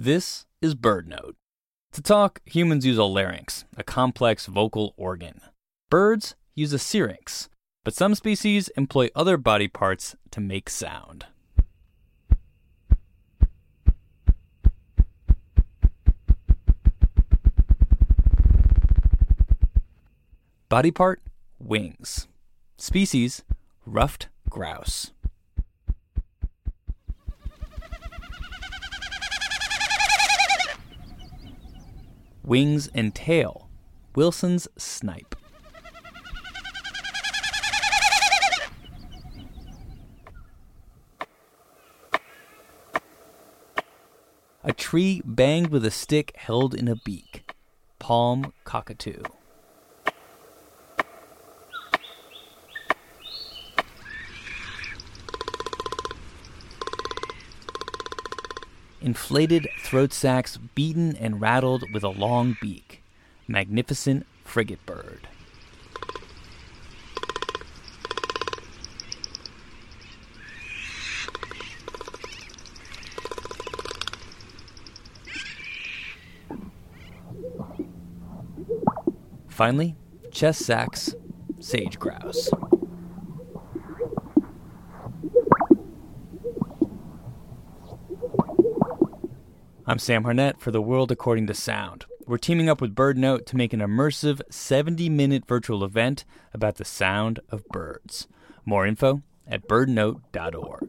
This is BirdNote. To talk, humans use a larynx, a complex vocal organ. Birds use a syrinx, but some species employ other body parts to make sound. Body part wings. Species ruffed grouse. Wings and tail. Wilson's snipe. A tree banged with a stick held in a beak. Palm cockatoo. Inflated throat sacs beaten and rattled with a long beak. Magnificent frigate bird. Finally, chest sacs, sage grouse. I'm Sam Harnett for The World According to Sound. We're teaming up with BirdNote to make an immersive 70 minute virtual event about the sound of birds. More info at birdnote.org.